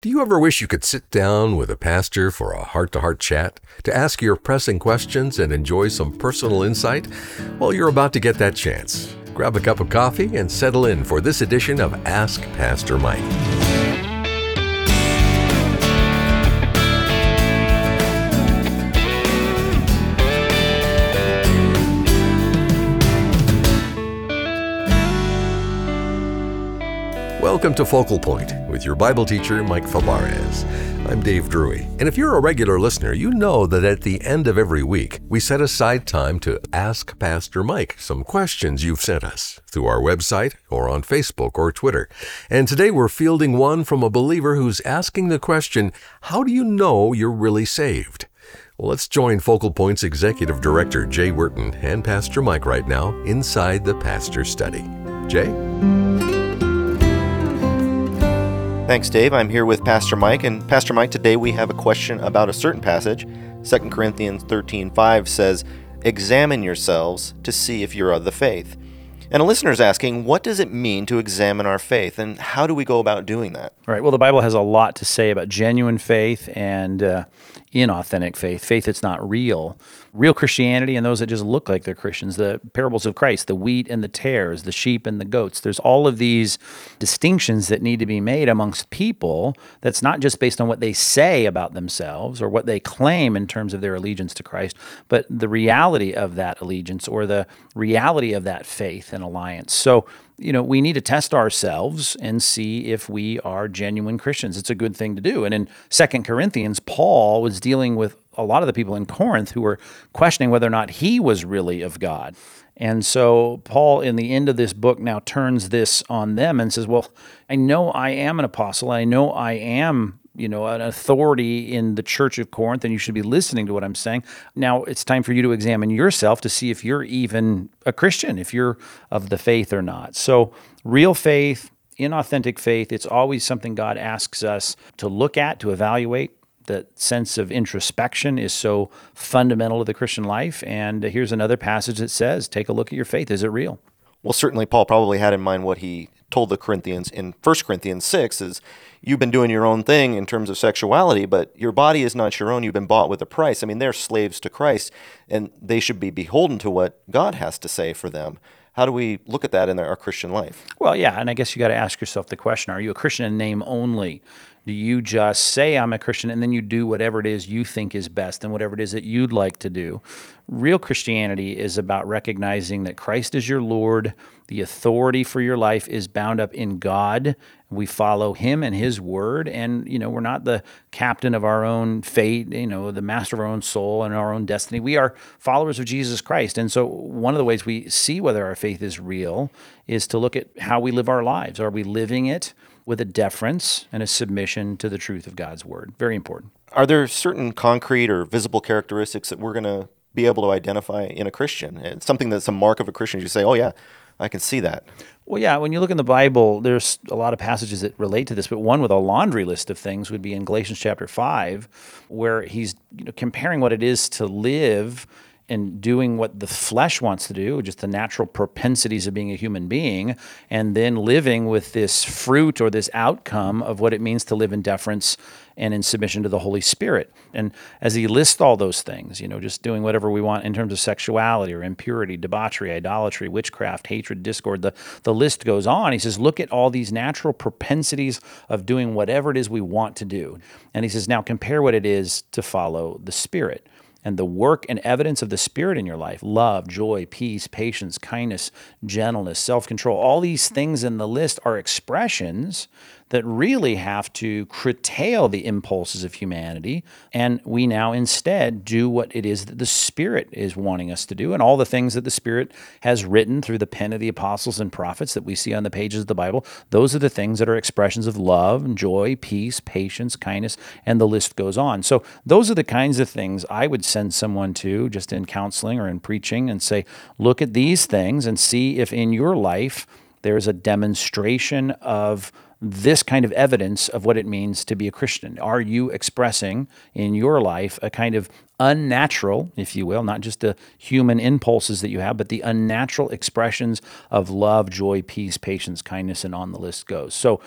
Do you ever wish you could sit down with a pastor for a heart to heart chat, to ask your pressing questions and enjoy some personal insight? Well, you're about to get that chance. Grab a cup of coffee and settle in for this edition of Ask Pastor Mike. Welcome to Focal Point with your Bible teacher, Mike Fabarez. I'm Dave Drury, and if you're a regular listener, you know that at the end of every week, we set aside time to ask Pastor Mike some questions you've sent us through our website or on Facebook or Twitter. And today we're fielding one from a believer who's asking the question How do you know you're really saved? Well, let's join Focal Point's Executive Director, Jay Wharton, and Pastor Mike right now inside the Pastor Study. Jay? Thanks, Dave. I'm here with Pastor Mike. And Pastor Mike, today we have a question about a certain passage. 2 Corinthians 13:5 says, Examine yourselves to see if you're of the faith. And a listener is asking, what does it mean to examine our faith, and how do we go about doing that? Right. Well, the Bible has a lot to say about genuine faith and uh, inauthentic faith, faith that's not real. Real Christianity and those that just look like they're Christians, the parables of Christ, the wheat and the tares, the sheep and the goats. There's all of these distinctions that need to be made amongst people that's not just based on what they say about themselves or what they claim in terms of their allegiance to Christ, but the reality of that allegiance or the reality of that faith and alliance. So, you know, we need to test ourselves and see if we are genuine Christians. It's a good thing to do. And in Second Corinthians, Paul was dealing with a lot of the people in Corinth who were questioning whether or not he was really of God. And so Paul, in the end of this book, now turns this on them and says, Well, I know I am an apostle. I know I am you know, an authority in the church of Corinth, and you should be listening to what I'm saying. Now it's time for you to examine yourself to see if you're even a Christian, if you're of the faith or not. So, real faith, inauthentic faith, it's always something God asks us to look at, to evaluate. That sense of introspection is so fundamental to the Christian life. And here's another passage that says, Take a look at your faith. Is it real? Well, certainly Paul probably had in mind what he told the Corinthians in 1 Corinthians 6 is you've been doing your own thing in terms of sexuality, but your body is not your own. You've been bought with a price. I mean, they're slaves to Christ, and they should be beholden to what God has to say for them. How do we look at that in our Christian life? Well, yeah, and I guess you got to ask yourself the question are you a Christian in name only? Do you just say I'm a Christian and then you do whatever it is you think is best and whatever it is that you'd like to do? Real Christianity is about recognizing that Christ is your Lord, the authority for your life is bound up in God. We follow him and his word and you know, we're not the captain of our own fate, you know, the master of our own soul and our own destiny. We are followers of Jesus Christ. And so one of the ways we see whether our faith is real is to look at how we live our lives. Are we living it? With a deference and a submission to the truth of God's word. Very important. Are there certain concrete or visible characteristics that we're going to be able to identify in a Christian? It's something that's a mark of a Christian. You say, oh, yeah, I can see that. Well, yeah, when you look in the Bible, there's a lot of passages that relate to this, but one with a laundry list of things would be in Galatians chapter 5, where he's you know, comparing what it is to live and doing what the flesh wants to do, just the natural propensities of being a human being, and then living with this fruit or this outcome of what it means to live in deference and in submission to the Holy Spirit. And as he lists all those things, you know, just doing whatever we want in terms of sexuality or impurity, debauchery, idolatry, witchcraft, hatred, discord, the, the list goes on. He says, look at all these natural propensities of doing whatever it is we want to do. And he says, now compare what it is to follow the Spirit and the work and evidence of the Spirit in your life love, joy, peace, patience, kindness, gentleness, self control all these mm-hmm. things in the list are expressions that really have to curtail the impulses of humanity. And we now instead do what it is that the Spirit is wanting us to do. And all the things that the Spirit has written through the pen of the apostles and prophets that we see on the pages of the Bible, those are the things that are expressions of love, joy, peace, patience, kindness, and the list goes on. So those are the kinds of things I would send someone to just in counseling or in preaching and say, look at these things and see if in your life there's a demonstration of this kind of evidence of what it means to be a Christian? Are you expressing in your life a kind of unnatural, if you will, not just the human impulses that you have, but the unnatural expressions of love, joy, peace, patience, kindness, and on the list goes. So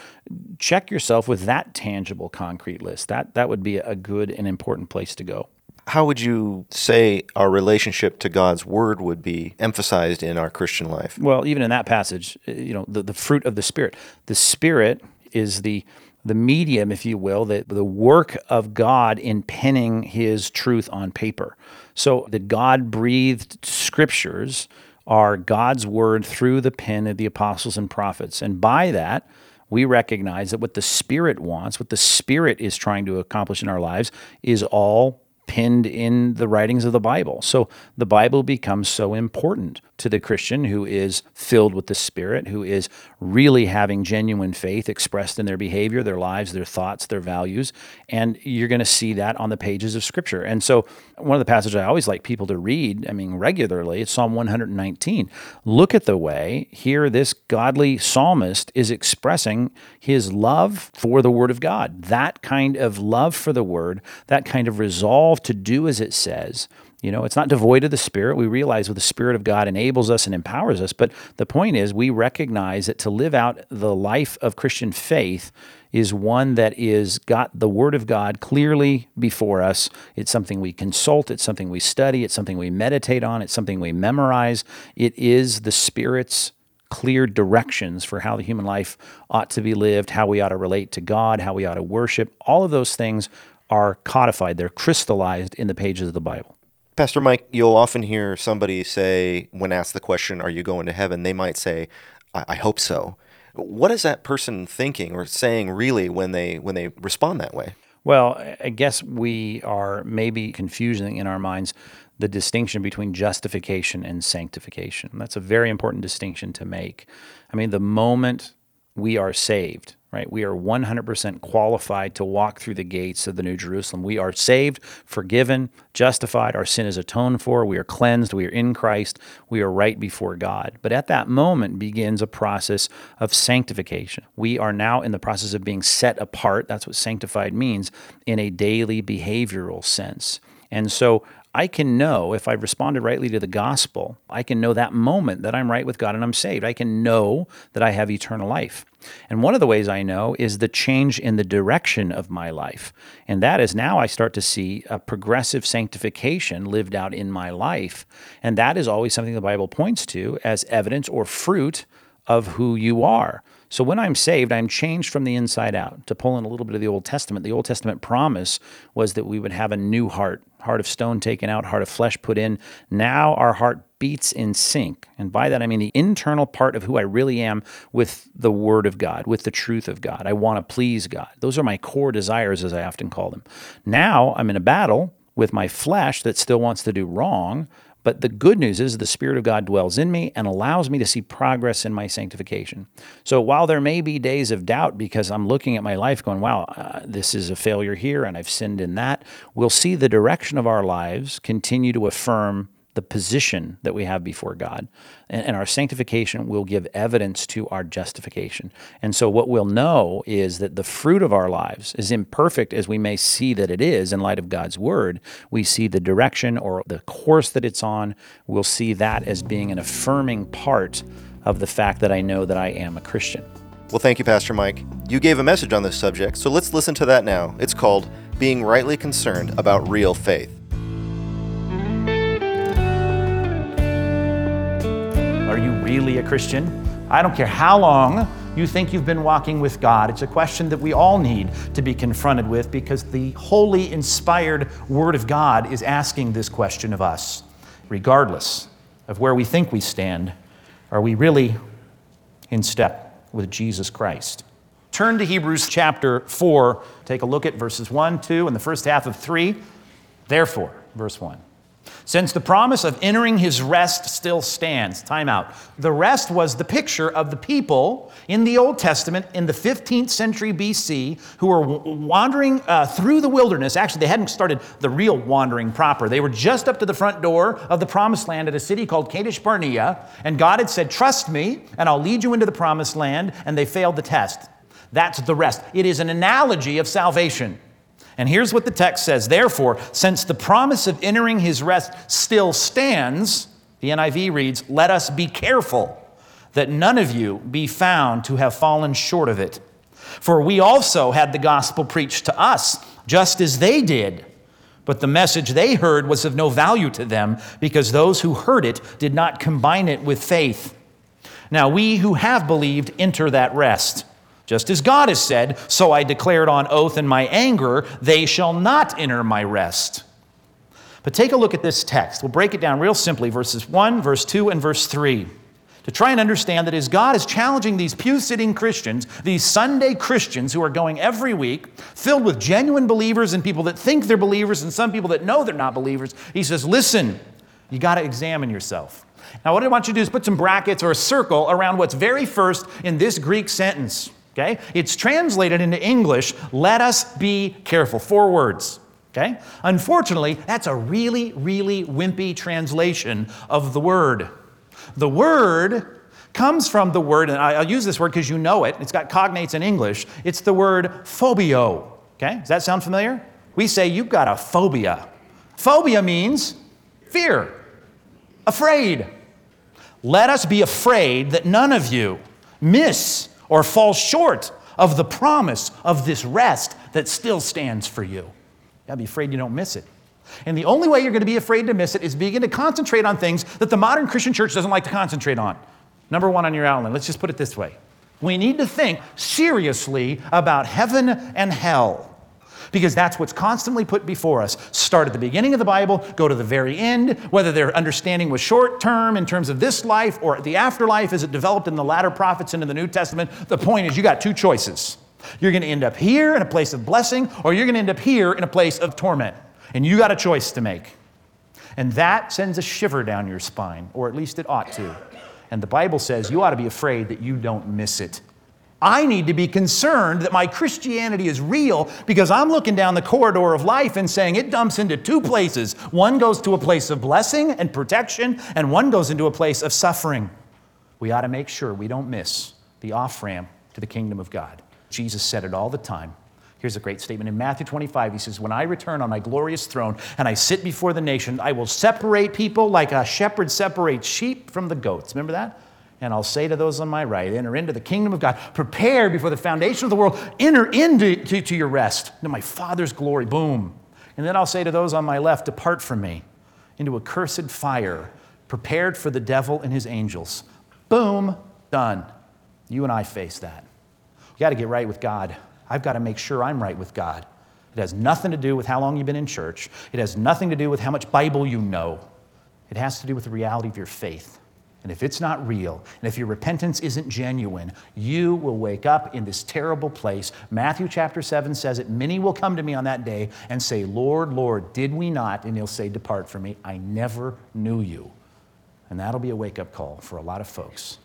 check yourself with that tangible, concrete list. That that would be a good and important place to go. How would you say our relationship to God's word would be emphasized in our Christian life? Well, even in that passage, uh, you know, the, the fruit of the Spirit. The Spirit is the the medium, if you will, the, the work of God in penning his truth on paper. So the God breathed scriptures are God's word through the pen of the apostles and prophets. And by that, we recognize that what the Spirit wants, what the Spirit is trying to accomplish in our lives, is all pinned in the writings of the Bible. So the Bible becomes so important to the Christian who is filled with the Spirit, who is really having genuine faith expressed in their behavior, their lives, their thoughts, their values. And you're going to see that on the pages of Scripture. And so, one of the passages I always like people to read, I mean, regularly, it's Psalm 119. Look at the way here this godly psalmist is expressing his love for the Word of God. That kind of love for the Word, that kind of resolve to do as it says you know, it's not devoid of the Spirit. We realize what the Spirit of God enables us and empowers us. But the point is, we recognize that to live out the life of Christian faith is one that is got the Word of God clearly before us. It's something we consult, it's something we study, it's something we meditate on, it's something we memorize. It is the Spirit's clear directions for how the human life ought to be lived, how we ought to relate to God, how we ought to worship. All of those things are codified, they're crystallized in the pages of the Bible. Pastor Mike, you'll often hear somebody say, when asked the question, Are you going to heaven? they might say, I, I hope so. What is that person thinking or saying really when they when they respond that way? Well, I guess we are maybe confusing in our minds the distinction between justification and sanctification. That's a very important distinction to make. I mean, the moment we are saved, right? We are 100% qualified to walk through the gates of the New Jerusalem. We are saved, forgiven, justified, our sin is atoned for, we are cleansed, we are in Christ, we are right before God. But at that moment begins a process of sanctification. We are now in the process of being set apart, that's what sanctified means, in a daily behavioral sense. And so I can know if I responded rightly to the gospel, I can know that moment that I'm right with God and I'm saved. I can know that I have eternal life. And one of the ways I know is the change in the direction of my life. And that is now I start to see a progressive sanctification lived out in my life. And that is always something the Bible points to as evidence or fruit of who you are. So when I'm saved, I'm changed from the inside out. To pull in a little bit of the Old Testament, the Old Testament promise was that we would have a new heart, heart of stone taken out, heart of flesh put in. Now our heart beats in sync. And by that, I mean the internal part of who I really am with the Word of God, with the truth of God. I want to please God. Those are my core desires, as I often call them. Now I'm in a battle with my flesh that still wants to do wrong, but the good news is the Spirit of God dwells in me and allows me to see progress in my sanctification. So while there may be days of doubt because I'm looking at my life going, wow, uh, this is a failure here and I've sinned in that, we'll see the direction of our lives continue to affirm the position that we have before God. And, and, our sanctification will give evidence to our justification. And so, what we'll know is that the fruit of our lives, as imperfect as we may see that it is in light of God's word, we see the direction or the course that it's on. We'll see that as being an affirming part of the fact that I know that I am a Christian. Well, thank you, Pastor Mike. You gave a message on this subject, so let's listen to that now. It's called Being Rightly Concerned About Real Faith. You really a Christian? I don't care how long you think you've been walking with God. It's a question that we all need to be confronted with because the holy, inspired Word of God is asking this question of us. Regardless of where we think we stand, are we really in step with Jesus Christ? Turn to Hebrews chapter 4. Take a look at verses 1, 2, and the first half of 3. Therefore, verse 1. Since the promise of entering his rest still stands. Time out. The rest was the picture of the people in the Old Testament in the 15th century BC who were wandering uh, through the wilderness. Actually, they hadn't started the real wandering proper. They were just up to the front door of the promised land at a city called Kadesh Barnea, and God had said, Trust me, and I'll lead you into the promised land, and they failed the test. That's the rest. It is an analogy of salvation. And here's what the text says Therefore, since the promise of entering his rest still stands, the NIV reads, Let us be careful that none of you be found to have fallen short of it. For we also had the gospel preached to us, just as they did. But the message they heard was of no value to them, because those who heard it did not combine it with faith. Now we who have believed enter that rest. Just as God has said, so I declared on oath in my anger, they shall not enter my rest. But take a look at this text. We'll break it down real simply verses 1, verse 2, and verse 3 to try and understand that as God is challenging these pew sitting Christians, these Sunday Christians who are going every week, filled with genuine believers and people that think they're believers and some people that know they're not believers, He says, Listen, you got to examine yourself. Now, what I want you to do is put some brackets or a circle around what's very first in this Greek sentence. Okay? It's translated into English, let us be careful. Four words. Okay? Unfortunately, that's a really, really wimpy translation of the word. The word comes from the word, and I'll use this word because you know it. It's got cognates in English. It's the word phobio. Okay? Does that sound familiar? We say you've got a phobia. Phobia means fear, afraid. Let us be afraid that none of you miss or fall short of the promise of this rest that still stands for you. You gotta be afraid you don't miss it. And the only way you're to be afraid to miss it is begin to concentrate on things that the modern Christian church doesn't like to concentrate on. Number one on your outline, let's just put it this way. We need to think seriously about heaven and hell because that's what's constantly put before us. Start at the beginning of the Bible, go to the very end, whether their understanding was short term in terms of this life or the afterlife as it developed in the latter prophets and in the New Testament. The point is, you got two choices. You're going to end up here in a place of blessing, or you're going to end up here in a place of torment. And you got a choice to make. And that sends a shiver down your spine, or at least it ought to. And the Bible says you ought to be afraid that you don't miss it. I need to be concerned that my Christianity is real because I'm looking down the corridor of life and saying it dumps into two places. One goes to a place of blessing and protection, and one goes into a place of suffering. We ought to make sure we don't miss the off ramp to the kingdom of God. Jesus said it all the time. Here's a great statement. In Matthew 25, he says, When I return on my glorious throne and I sit before the nation, I will separate people like a shepherd separates sheep from the goats. Remember that? And I'll say to those on my right, enter into the kingdom of God. Prepare before the foundation of the world. Enter into to, to your rest, into my Father's glory. Boom. And then I'll say to those on my left, Depart from me into a cursed fire, prepared for the devil and his angels. Boom. Done. You and I face that. You got to get right with God. I've got to make sure I'm right with God. It has nothing to do with how long you've been in church, it has nothing to do with how much Bible you know. It has to do with the reality of your faith. And if it's not real, and if your repentance isn't genuine, you will wake up in this terrible place. Matthew chapter 7 says it Many will come to me on that day and say, Lord, Lord, did we not? And he'll say, Depart from me. I never knew you. And that'll be a wake up call for a lot of folks.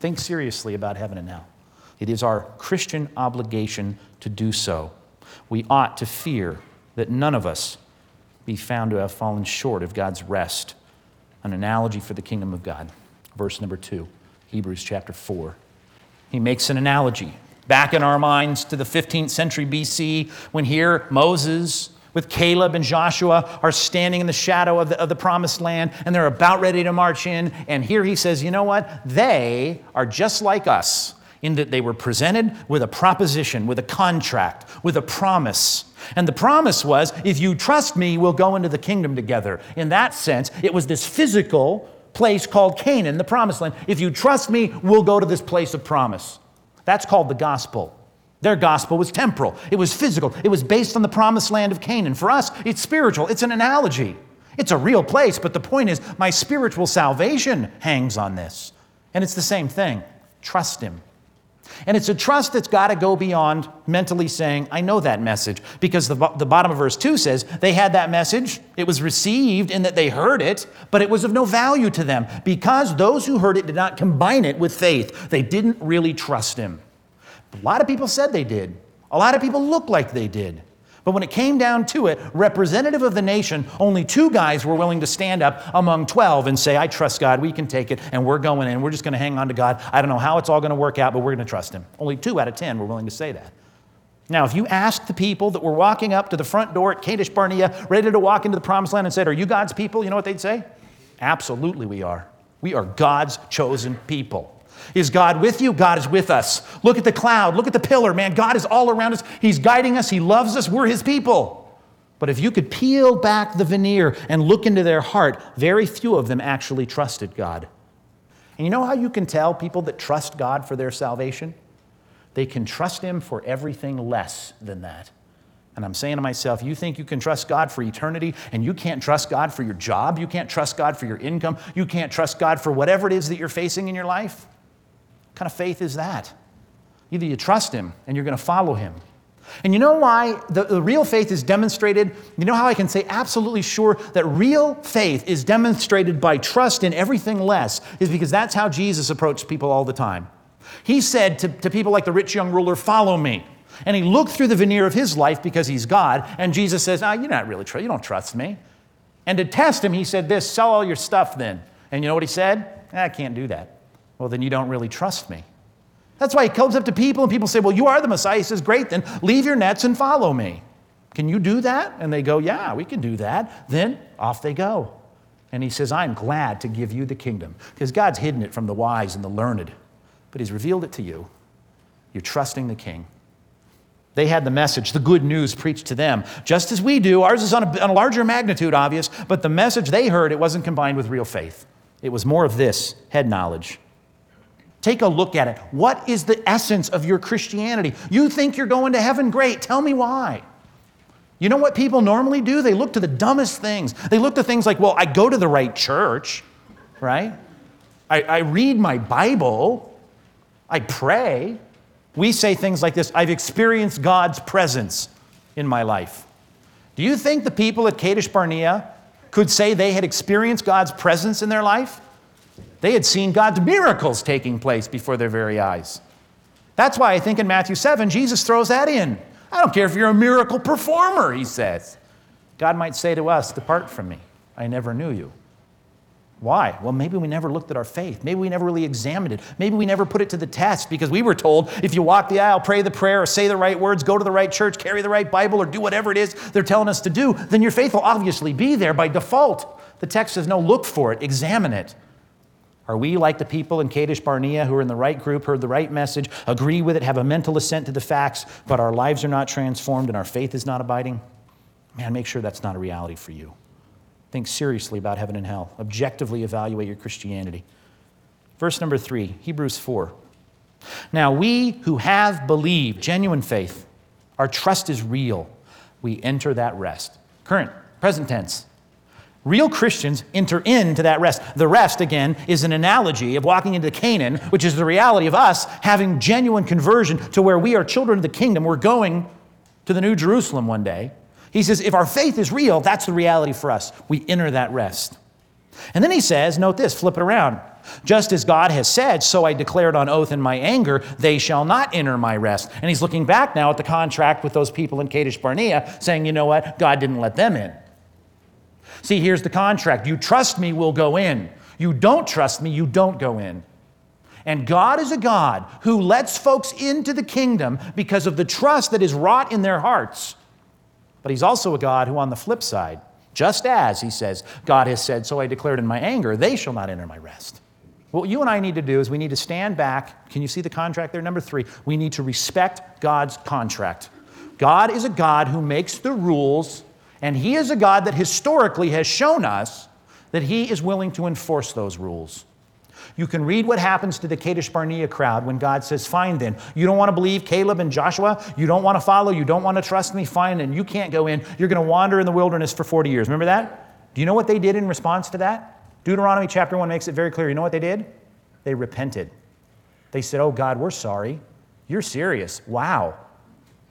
Think seriously about heaven and hell. It is our Christian obligation to do so. We ought to fear that none of us be found to have fallen short of God's rest. An analogy for the kingdom of God. Verse number two, Hebrews chapter 4. He makes an analogy back in our minds to the 15th century BC when here Moses with Caleb and Joshua are standing in the shadow of the, of the promised land and they're about ready to march in. And here he says, you know what? They are just like us in that they were presented with a proposition, with a contract, with a promise. And the promise was if you trust me, we'll go into the kingdom together. In that sense, it was this physical place called Canaan, the promised land. If you trust me, we'll go to this place of promise. That's called the gospel. Their gospel was temporal, it was physical, it was based on the promised land of Canaan. For us, it's spiritual, it's an analogy. It's a real place, but the point is, my spiritual salvation hangs on this. And it's the same thing. Trust Him. And it's a trust that's got to go beyond mentally saying, I know that message. Because the, the bottom of verse 2 says they had that message, it was received in that they heard it, but it was of no value to them because those who heard it did not combine it with faith. They didn't really trust him. A lot of people said they did, a lot of people looked like they did. But when it came down to it, representative of the nation, only two guys were willing to stand up among 12 and say, I trust God, we can take it, and we're going in. We're just going to hang on to God. I don't know how it's all going to work out, but we're going to trust Him. Only two out of 10 were willing to say that. Now, if you asked the people that were walking up to the front door at Kadesh Barnea, ready to walk into the promised land, and said, Are you God's people? You know what they'd say? Absolutely, we are. We are God's chosen people. Is God with you? God is with us. Look at the cloud. Look at the pillar. Man, God is all around us. He's guiding us. He loves us. We're His people. But if you could peel back the veneer and look into their heart, very few of them actually trusted God. And you know how you can tell people that trust God for their salvation? They can trust Him for everything less than that. And I'm saying to myself, you think you can trust God for eternity and you can't trust God for your job? You can't trust God for your income? You can't trust God for whatever it is that you're facing in your life? Kind of faith is that? Either you trust Him and you're going to follow Him. And you know why the, the, real faith is demonstrated? You know how I can say absolutely sure that real faith is demonstrated by trust in everything less? Is because that's how Jesus approached people all the time. He said to, to people like the rich young ruler, Follow me. And he looked through the veneer of his life because he's God. And Jesus says, oh, You're not really true. You don't trust me. And to test him, he said, This, sell all your stuff then. And you know what he said? I can't do that. Well, then you don't really trust me. That's why he comes up to people and people say, Well, you are the Messiah. He says, Great, then leave your nets and follow me. Can you do that? And they go, Yeah, we can do that. Then off they go. And he says, I'm glad to give you the kingdom because God's hidden it from the wise and the learned, but he's revealed it to you. You're trusting the king. They had the message, the good news preached to them, just as we do. Ours is on a, on a larger magnitude, obvious, but the message they heard, it wasn't combined with real faith. It was more of this head knowledge. Take a look at it. What is the essence of your Christianity? You think you're going to heaven? Great. Tell me why. You know what people normally do? They look to the dumbest things. They look to things like, well, I go to the right church, right? I, I read my Bible. I pray we say things like this I've experienced God's presence in my life. Do you think the people at Kadesh Barnea could say they had experienced God's presence in their life? They had seen God's miracles taking place before their very eyes. That's why I think in Matthew 7, Jesus throws that in. I don't care if you're a miracle performer, he says. God might say to us, Depart from me. I never knew you. Why? Well, maybe we never looked at our faith. Maybe we never really examined it. Maybe we never put it to the test because we were told if you walk the aisle, pray the prayer, or say the right words, go to the right church, carry the right Bible, or do whatever it is they're telling us to do, then your faith will obviously be there by default. The text says, no, look for it, examine it. Are we like the people in Kadesh Barnea who are in the right group, heard the right message, agree with it, have a mental assent to the facts, but our lives are not transformed and our faith is not abiding? Man, make sure that's not a reality for you. Think seriously about heaven and hell. Objectively evaluate your Christianity. Verse number three, Hebrews 4. Now, we who have believed, genuine faith, our trust is real, we enter that rest. Current, present tense. Real Christians enter into that rest. The rest, again, is an analogy of walking into Canaan, which is the reality of us having genuine conversion to where we are children of the kingdom. We're going to the New Jerusalem one day. He says, if our faith is real, that's the reality for us. We enter that rest. And then he says, note this, flip it around. Just as God has said, so I declared on oath in my anger, they shall not enter my rest. And he's looking back now at the contract with those people in Kadesh Barnea, saying, you know what? God didn't let them in. See, here's the contract. You trust me, we'll go in. You don't trust me, you don't go in. And God is a God who lets folks into the kingdom because of the trust that is wrought in their hearts. But he's also a God who, on the flip side, just as he says, God has said, so I declared in my anger, they shall not enter my rest. What you and I need to do is we need to stand back. Can you see the contract there? Number three, we need to respect God's contract. God is a God who makes the rules, and He is a God that historically has shown us that He is willing to enforce those rules. You can read what happens to the Kadesh Barnea crowd when God says, Fine then. You don't want to believe Caleb and Joshua? You don't want to follow? You don't want to trust me? Fine then. You can't go in. You're going to wander in the wilderness for 40 years. Remember that? Do you know what they did in response to that? Deuteronomy chapter 1 makes it very clear. You know what they did? They repented. They said, Oh God, we're sorry. You're serious. Wow.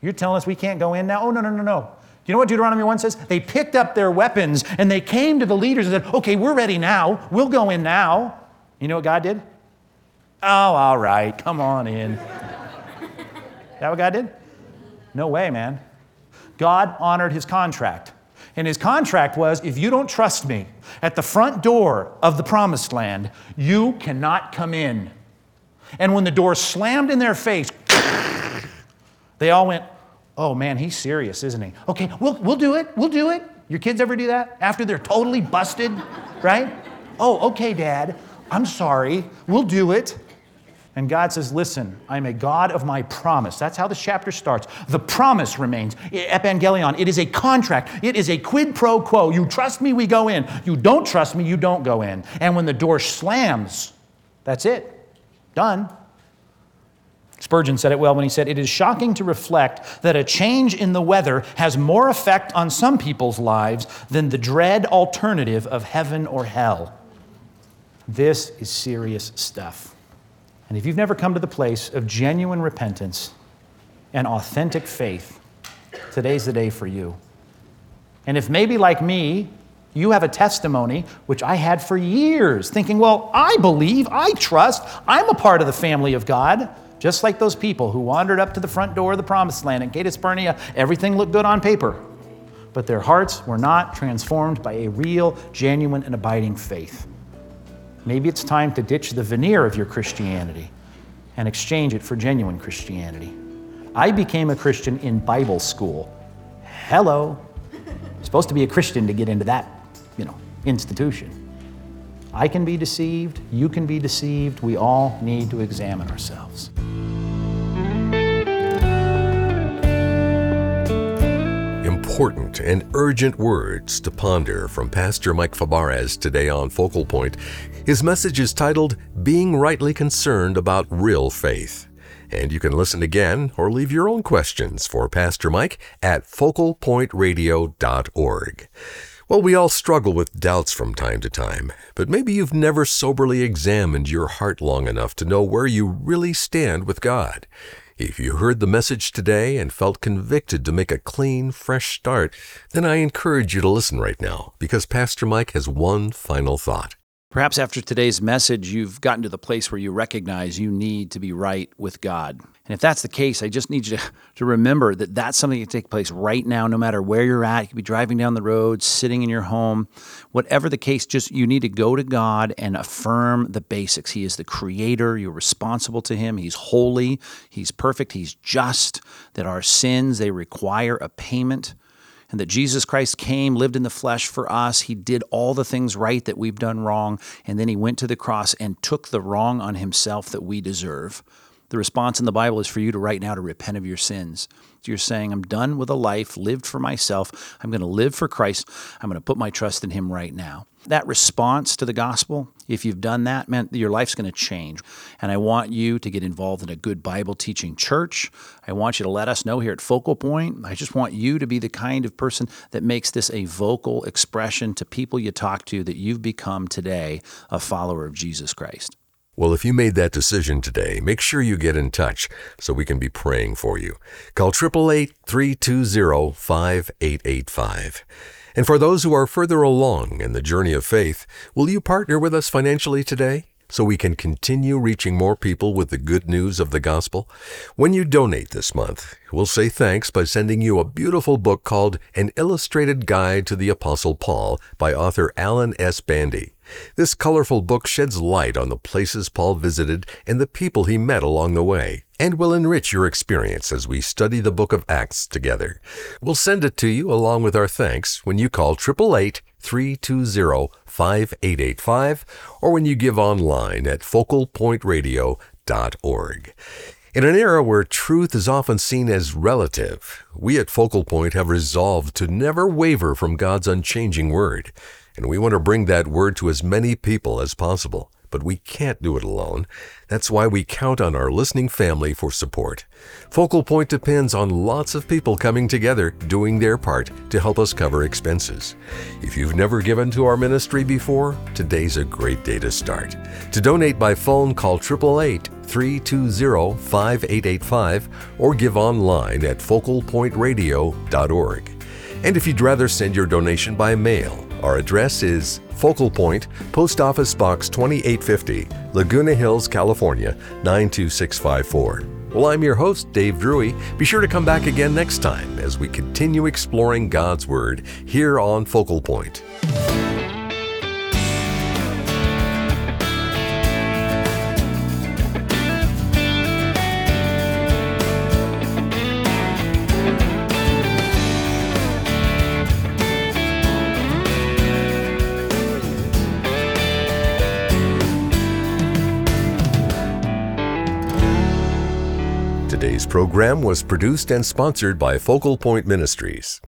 You're telling us we can't go in now? Oh, no, no, no, no. You know what Deuteronomy 1 says? They picked up their weapons and they came to the leaders and said, Okay, we're ready now. We'll go in now. You know what God did? Oh, all right, come on in. that what God did? No way, man. God honored his contract. And his contract was if you don't trust me at the front door of the promised land, you cannot come in. And when the door slammed in their face, they all went, Oh man, he's serious, isn't he? Okay, we'll, we'll do it. We'll do it. Your kids ever do that? After they're totally busted, right? Oh, okay, dad. I'm sorry. We'll do it. And God says, Listen, I'm a God of my promise. That's how the chapter starts. The promise remains. Evangelion, it is a contract, it is a quid pro quo. You trust me, we go in. You don't trust me, you don't go in. And when the door slams, that's it. Done. Spurgeon said it well when he said, It is shocking to reflect that a change in the weather has more effect on some people's lives than the dread alternative of heaven or hell. This is serious stuff. And if you've never come to the place of genuine repentance and authentic faith, today's the day for you. And if maybe like me, you have a testimony, which I had for years, thinking, well, I believe, I trust, I'm a part of the family of God. Just like those people who wandered up to the front door of the promised land in Kadesh Barnea, everything looked good on paper, but their hearts were not transformed by a real, genuine, and abiding faith. Maybe it's time to ditch the veneer of your Christianity and exchange it for genuine Christianity. I became a Christian in Bible school. Hello. supposed to be a Christian to get into that, you know, institution. I can be deceived, you can be deceived. We all need to examine ourselves. important and urgent words to ponder from Pastor Mike Fabarez today on Focal Point. His message is titled Being Rightly Concerned About Real Faith. And you can listen again or leave your own questions for Pastor Mike at focalpointradio.org. Well, we all struggle with doubts from time to time, but maybe you've never soberly examined your heart long enough to know where you really stand with God. If you heard the message today and felt convicted to make a clean, fresh start, then I encourage you to listen right now because Pastor Mike has one final thought. Perhaps after today's message, you've gotten to the place where you recognize you need to be right with God. And if that's the case, I just need you to, to remember that that's something that can take place right now, no matter where you're at. You could be driving down the road, sitting in your home, whatever the case, just you need to go to God and affirm the basics. He is the creator. You're responsible to Him. He's holy. He's perfect. He's just. That our sins, they require a payment and that Jesus Christ came, lived in the flesh for us. He did all the things right that we've done wrong, and then he went to the cross and took the wrong on himself that we deserve. The response in the Bible is for you to right now to repent of your sins. You're saying, I'm done with a life lived for myself. I'm going to live for Christ. I'm going to put my trust in Him right now. That response to the gospel, if you've done that, man, your life's going to change. And I want you to get involved in a good Bible teaching church. I want you to let us know here at Focal Point. I just want you to be the kind of person that makes this a vocal expression to people you talk to that you've become today a follower of Jesus Christ. Well, if you made that decision today, make sure you get in touch so we can be praying for you. Call 888 320 5885. And for those who are further along in the journey of faith, will you partner with us financially today? so we can continue reaching more people with the good news of the gospel? When you donate this month, we'll say thanks by sending you a beautiful book called An Illustrated Guide to the Apostle Paul by author Alan S. Bandy. This colorful book sheds light on the places Paul visited and the people he met along the way, and will enrich your experience as we study the book of Acts together. We'll send it to you along with our thanks when you call 888 320 5885 or when you give online at focalpointradio.org. In an era where truth is often seen as relative, we at Focal Point have resolved to never waver from God's unchanging word and we want to bring that word to as many people as possible. But we can't do it alone. That's why we count on our listening family for support. Focal Point depends on lots of people coming together, doing their part to help us cover expenses. If you've never given to our ministry before, today's a great day to start. To donate by phone, call 888 320 5885 or give online at focalpointradio.org. And if you'd rather send your donation by mail, our address is Focal Point, Post Office Box 2850, Laguna Hills, California 92654. Well, I'm your host, Dave Drury. Be sure to come back again next time as we continue exploring God's Word here on Focal Point. Program was produced and sponsored by Focal Point Ministries.